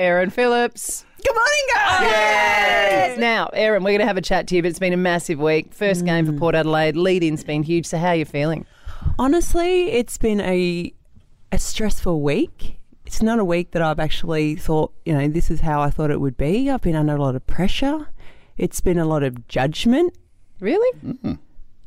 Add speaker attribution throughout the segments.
Speaker 1: Erin Phillips.
Speaker 2: Good morning, guys.
Speaker 1: Now, Erin, we're going to have a chat to you, but it's been a massive week. First game for mm. Port Adelaide. Lead in's been huge. So, how are you feeling?
Speaker 2: Honestly, it's been a a stressful week. It's not a week that I've actually thought, you know, this is how I thought it would be. I've been under a lot of pressure. It's been a lot of judgment.
Speaker 1: Really? Mm-hmm.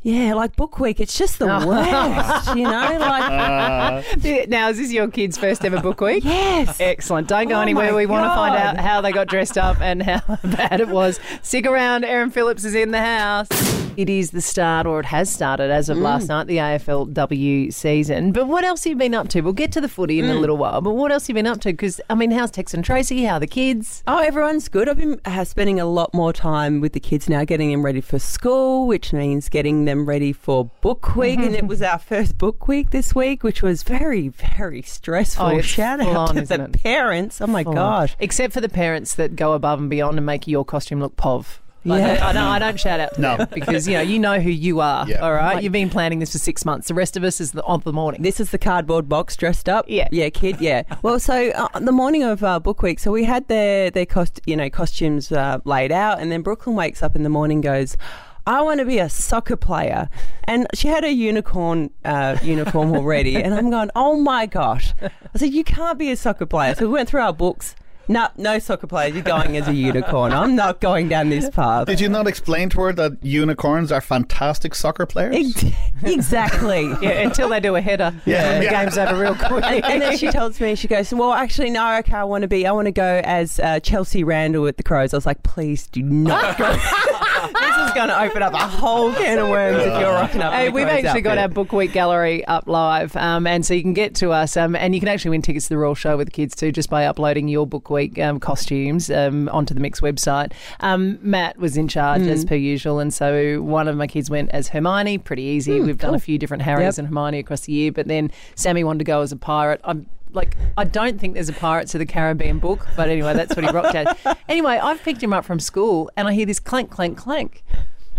Speaker 2: Yeah, like book week, it's just the oh. worst, you know? Like, uh.
Speaker 1: now, is this your kid's first ever book week?
Speaker 2: yes.
Speaker 1: Excellent. Don't go
Speaker 2: Oh
Speaker 1: anywhere.
Speaker 2: my
Speaker 1: We want to find
Speaker 2: God.
Speaker 1: out how they got dressed up and how bad it was. Stick around. Erin Phillips is in the house. It is the start, or it has started as of last mm. night, the AFLW season. But what else have you been up to? We'll get to the footy in a mm. little while. But what else have you been up to? Because, I mean, how's Tex and Tracy? How are the kids?
Speaker 2: Oh, everyone's good. I've been uh, spending a lot more time with the kids now, getting them ready for school, which means getting them ready for book week. and it mm-hmm. was our first book week this week, which was very, very stressful.
Speaker 1: Oh,
Speaker 2: Shout out
Speaker 1: on,
Speaker 2: to the
Speaker 1: it?
Speaker 2: parents. Oh my gosh.
Speaker 1: Except for the parents that go above and beyond and make your costume look pov. Like,
Speaker 2: Yeah.
Speaker 1: I, don't, I don't shout out to
Speaker 3: No.
Speaker 1: them because you know you know who you are.
Speaker 3: Yeah.
Speaker 1: All right, you've been planning this for six months. The rest of us is the, of the morning.
Speaker 2: This is the cardboard box dressed up.
Speaker 1: Yeah.
Speaker 2: yeah, kid. Yeah. Well, so uh, the morning of uh, book week, so we had their their cost, you know, costumes uh, laid out, and then Brooklyn wakes up in the morning, goes. I want to be a soccer player, and she had a unicorn uh, uniform already, and I'm going, oh my gosh! I said, you can't be a soccer player. So we went through our books. No, no soccer players. You're going as a unicorn. I'm not going down this path.
Speaker 3: Did you not explain to her that unicorns are fantastic soccer players?
Speaker 2: Ex- exactly.
Speaker 1: yeah, until they do a header.
Speaker 3: Yeah.
Speaker 1: and the
Speaker 3: Yeah.
Speaker 1: game's over real quick.
Speaker 2: and, and then she tells me, she goes, "Well, actually, no. Okay, I want to be. I want to go as uh, Chelsea Randall with the Crows." I was like, "Please do not go." this is going to open up a whole can of worms if you're rocking up.
Speaker 1: Hey, we've
Speaker 2: Crows
Speaker 1: actually got our book week gallery up live, um, and so you can get to us, um, and you can actually win tickets to the Royal Show with the kids too, just by uploading your book week um, costumes um, onto the Mix website. Um, Matt was in charge
Speaker 2: Mm.
Speaker 1: as per usual, and so one of my kids went as Hermione. Pretty easy. We've done a few different Harrys
Speaker 2: Mm, Yep.
Speaker 1: and Hermione across the year, but then Sammy wanted to go as a pirate. I'm like, I don't think there's a Pirates of the Caribbean book, but anyway, that's what he rocked as. Anyway, I've picked him up from school, and I hear this clank, clank, clank.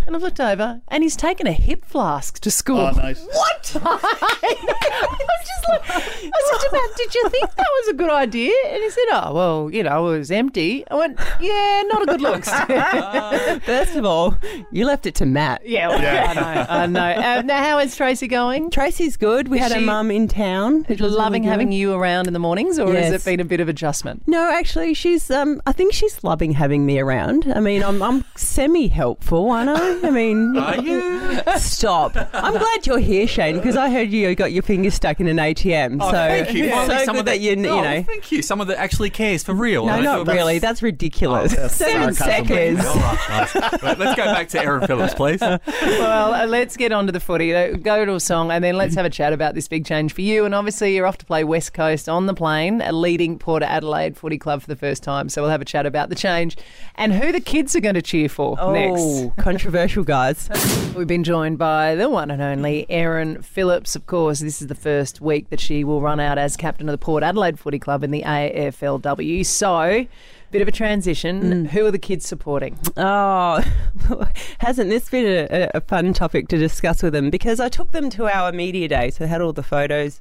Speaker 1: And I've looked over, and he's taken a hip flask to school.
Speaker 3: Oh, nice.
Speaker 1: What? I'm just like, I said to Matt, did you think that was a good idea? And he said, oh, well, you know, it was empty. I went, yeah, not a good looks.
Speaker 2: First of all, you left it to Matt.
Speaker 1: yeah, well,
Speaker 3: Yeah.
Speaker 1: I know. I know. Uh, now, how is Tracy going?
Speaker 2: Tracy's good. We
Speaker 1: Is
Speaker 2: had her
Speaker 1: she
Speaker 2: mum in town. which really
Speaker 1: Loving having you around in the mornings, or has
Speaker 2: Yes.
Speaker 1: it been a bit of adjustment?
Speaker 2: No, actually, she's. Um, I think she's loving having me around. I mean, I'm, I'm semi helpful, aren't I? I mean,
Speaker 4: Are you?
Speaker 2: stop. I'm glad you're here, Shane, because I heard you got your finger stuck in an ATM.
Speaker 4: Oh,
Speaker 2: so
Speaker 4: thank you.
Speaker 2: it's so
Speaker 4: someone
Speaker 2: good that you, you
Speaker 4: no,
Speaker 2: know.
Speaker 4: Thank you. Someone that actually cares for real.
Speaker 2: No,
Speaker 4: I
Speaker 2: not
Speaker 4: feel-
Speaker 3: that's-
Speaker 2: really. That's ridiculous.
Speaker 3: Oh, that's
Speaker 2: Seven seconds.
Speaker 4: All right, guys. Right, let's go back to Erin Phillips, please.
Speaker 1: well, uh, let's get on to the footy. Uh, Go to a song and then let's have a chat about this big change for you. And obviously, you're off to play West Coast on the plane, a leading Port Adelaide footy club for the first time. So we'll have a chat about the change and who the kids are going to cheer for
Speaker 2: Oh,
Speaker 1: next.
Speaker 2: controversial, guys.
Speaker 1: We've been joined by the one and only Erin Phillips. Of course, this is the first week that she will run out as captain of the Port Adelaide Footy Club in the AFLW. So, bit of a transition. Mm. Who are the kids supporting?
Speaker 2: Oh, hasn't this been a, a fun topic to discuss with them? Because I took them to our media day, so they had all the photos.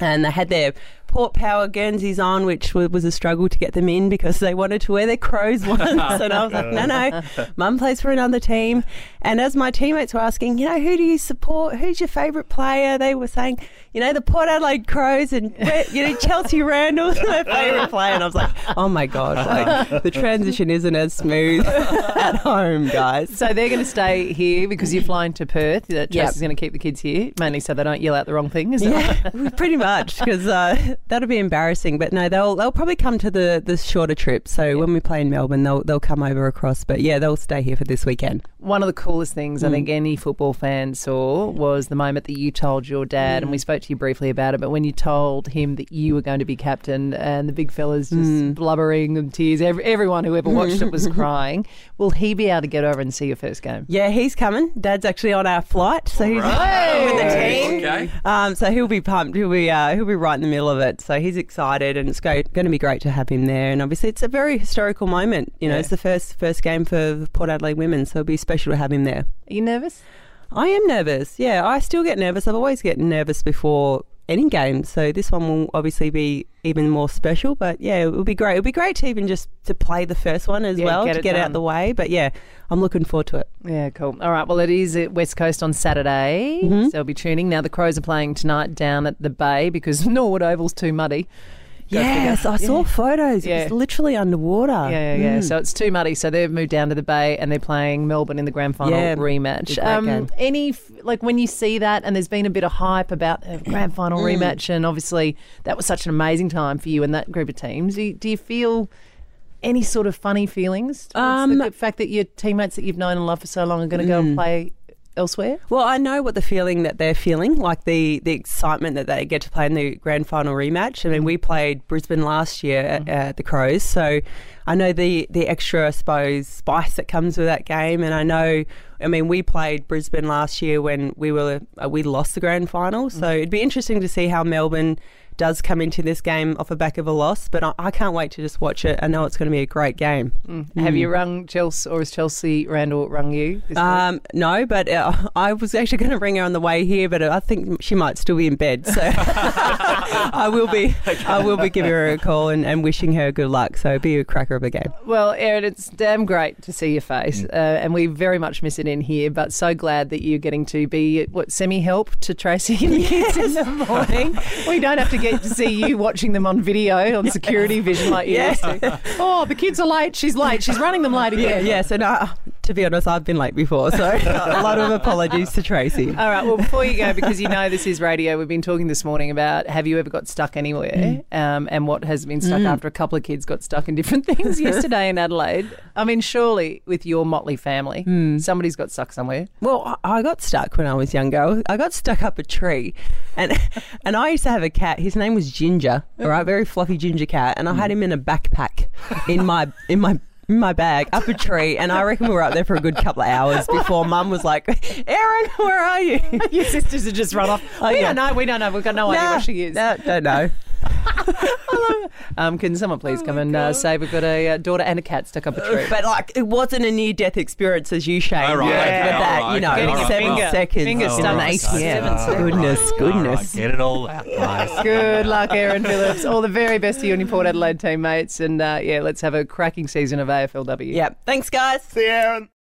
Speaker 2: And they had their Port Power Guernseys on, which was a struggle to get them in because they wanted to wear their crows once. and I was like, no, no, mum plays for another team. And as my teammates were asking, you know, who do you support? Who's your favourite player? They were saying, you know, the Port Adelaide Crows and, you know, Chelsea Randall's their favourite player. And I was like, oh my God, like, the transition isn't as smooth at home, guys.
Speaker 1: So they're going to stay here because you're flying to Perth. That
Speaker 2: Yep.
Speaker 1: Tracy's going to keep the kids here, mainly so they don't yell out the wrong thing. Is?
Speaker 2: Yeah, pretty much because uh, that'll be embarrassing. But no, they'll they'll probably come to the, the shorter trip. So when we play in Melbourne, they'll they'll come over across. But yeah, they'll stay here for this weekend.
Speaker 1: One of the coolest things I think any football fan saw was the moment that you told your dad, and we spoke to you briefly about it, but when you told him that you were going to be captain and the big fellas just blubbering and tears, every, everyone who ever watched it was crying, will he be able to get over and see your first game?
Speaker 2: Yeah, he's coming. Dad's actually on our flight, so he's with the team.
Speaker 4: Okay.
Speaker 2: Um, so he'll be pumped. He'll be uh, he'll be right in the middle of it. So he's excited, and it's great, going to be great to have him there. And obviously, it's a very historical moment. You know,
Speaker 1: Yeah.
Speaker 2: it's the first first game for Port Adelaide women, so it'll be special to have him there.
Speaker 1: Are you nervous?
Speaker 2: I am nervous. Yeah, I still get nervous. I've always get nervous before any game. So this one will obviously be even more special. But yeah, it would be great. It would be great to even just to play the first one as
Speaker 1: Yeah,
Speaker 2: well
Speaker 1: get
Speaker 2: to
Speaker 1: it
Speaker 2: get out the way. But yeah, I'm looking forward to it.
Speaker 1: Yeah, cool. All right. Well, it is at West Coast on Saturday,
Speaker 2: Mm-hmm.
Speaker 1: so I'll be tuning. Now the Crows are playing tonight down at the Bay because Norwood Oval's too muddy.
Speaker 2: Yes. I saw
Speaker 1: Yeah.
Speaker 2: photos. It was literally underwater.
Speaker 1: Yeah, yeah, yeah.
Speaker 2: Mm.
Speaker 1: So it's too muddy. So they've moved down to the Bay and they're playing Melbourne in the grand final
Speaker 2: Yeah,
Speaker 1: rematch.
Speaker 2: game.
Speaker 1: any like when you see that, and there's been a bit of hype about the grand final
Speaker 2: Mm.
Speaker 1: rematch, and obviously that was such an amazing time for you and that group of teams. Do you, do you feel any sort of funny feelings?
Speaker 2: Um,
Speaker 1: the fact that your teammates that you've known and loved for so long are going to go and play elsewhere.
Speaker 2: Well, I know what the feeling that they're feeling, like the, the excitement that they get to play in the grand final rematch. I mean, we mm. played Brisbane last year at, mm. at the Crows, so I know the, the extra, I suppose, spice that comes with that game. And I know, I mean, we played Brisbane last year when we were uh, we lost the grand final, so mm. it'd be interesting to see how Melbourne does come into this game off the back of a loss. But I, I can't wait to just watch it. I know it's going to be a great game.
Speaker 1: Have you rung Chelsea or has Chelsea Randall rung you?
Speaker 2: Um, no, but uh, I was actually going to bring her on the way here, but I think she might still be in bed. So I will be, I will be giving her a call and, and wishing her good luck. So it'll be a cracker of a game.
Speaker 1: Well, Erin, it's damn great to see your face, uh, and we very much miss it in here. But so glad that you're getting to be what semi help to Tracy and the kids in the morning. we don't have to get to see you watching them on video on security vision like you
Speaker 2: Yeah.
Speaker 1: used to. Oh, the kids are late. She's late. She's running them late again.
Speaker 2: yeah. So no, to be honest, I've been late before, so a lot of apologies to Tracy.
Speaker 1: All right. Well, before you go, because you know this is radio, we've been talking this morning about have you ever got stuck anywhere, mm. um, and what has been stuck mm. after a couple of kids got stuck in different things yesterday in Adelaide. I mean, surely with your motley family, hmm. somebody's got stuck somewhere.
Speaker 2: Well, I I got stuck when I was younger. I got stuck up a tree, and and I used to have a cat. His name was Ginger, all right, mm. very fluffy ginger cat, and I had him in a backpack in my in my. In my bag up a tree, and I reckon we were up there for a good couple of hours before Mum was like, "Erin, where are you?"
Speaker 1: Your sisters have just run off.
Speaker 2: Oh,
Speaker 1: we
Speaker 2: yeah.
Speaker 1: don't know. We don't know. We've got no idea where she is.
Speaker 2: nah, don't know.
Speaker 1: Um, can someone please come and uh, say we've got a uh, daughter and a cat stuck up a tree?
Speaker 2: But like, it wasn't a near-death experience as you, Shane.
Speaker 4: All right,
Speaker 2: With
Speaker 1: okay,
Speaker 2: that,
Speaker 4: all
Speaker 2: you know,
Speaker 4: right,
Speaker 1: Getting
Speaker 4: all
Speaker 1: your
Speaker 4: right.
Speaker 2: seven
Speaker 1: finger-
Speaker 2: seconds,
Speaker 1: finger
Speaker 2: in
Speaker 1: stuck.
Speaker 2: an
Speaker 1: Right,
Speaker 2: ATM.
Speaker 1: seven seconds.
Speaker 2: Goodness,
Speaker 4: All right,
Speaker 2: goodness.
Speaker 4: get it all out, guys.
Speaker 1: Good luck, Erin Phillips. All the very best to you and your Port Adelaide teammates. And uh, yeah, let's have a cracking season of AFLW.
Speaker 2: Yeah. Thanks, guys.
Speaker 3: See you, Erin.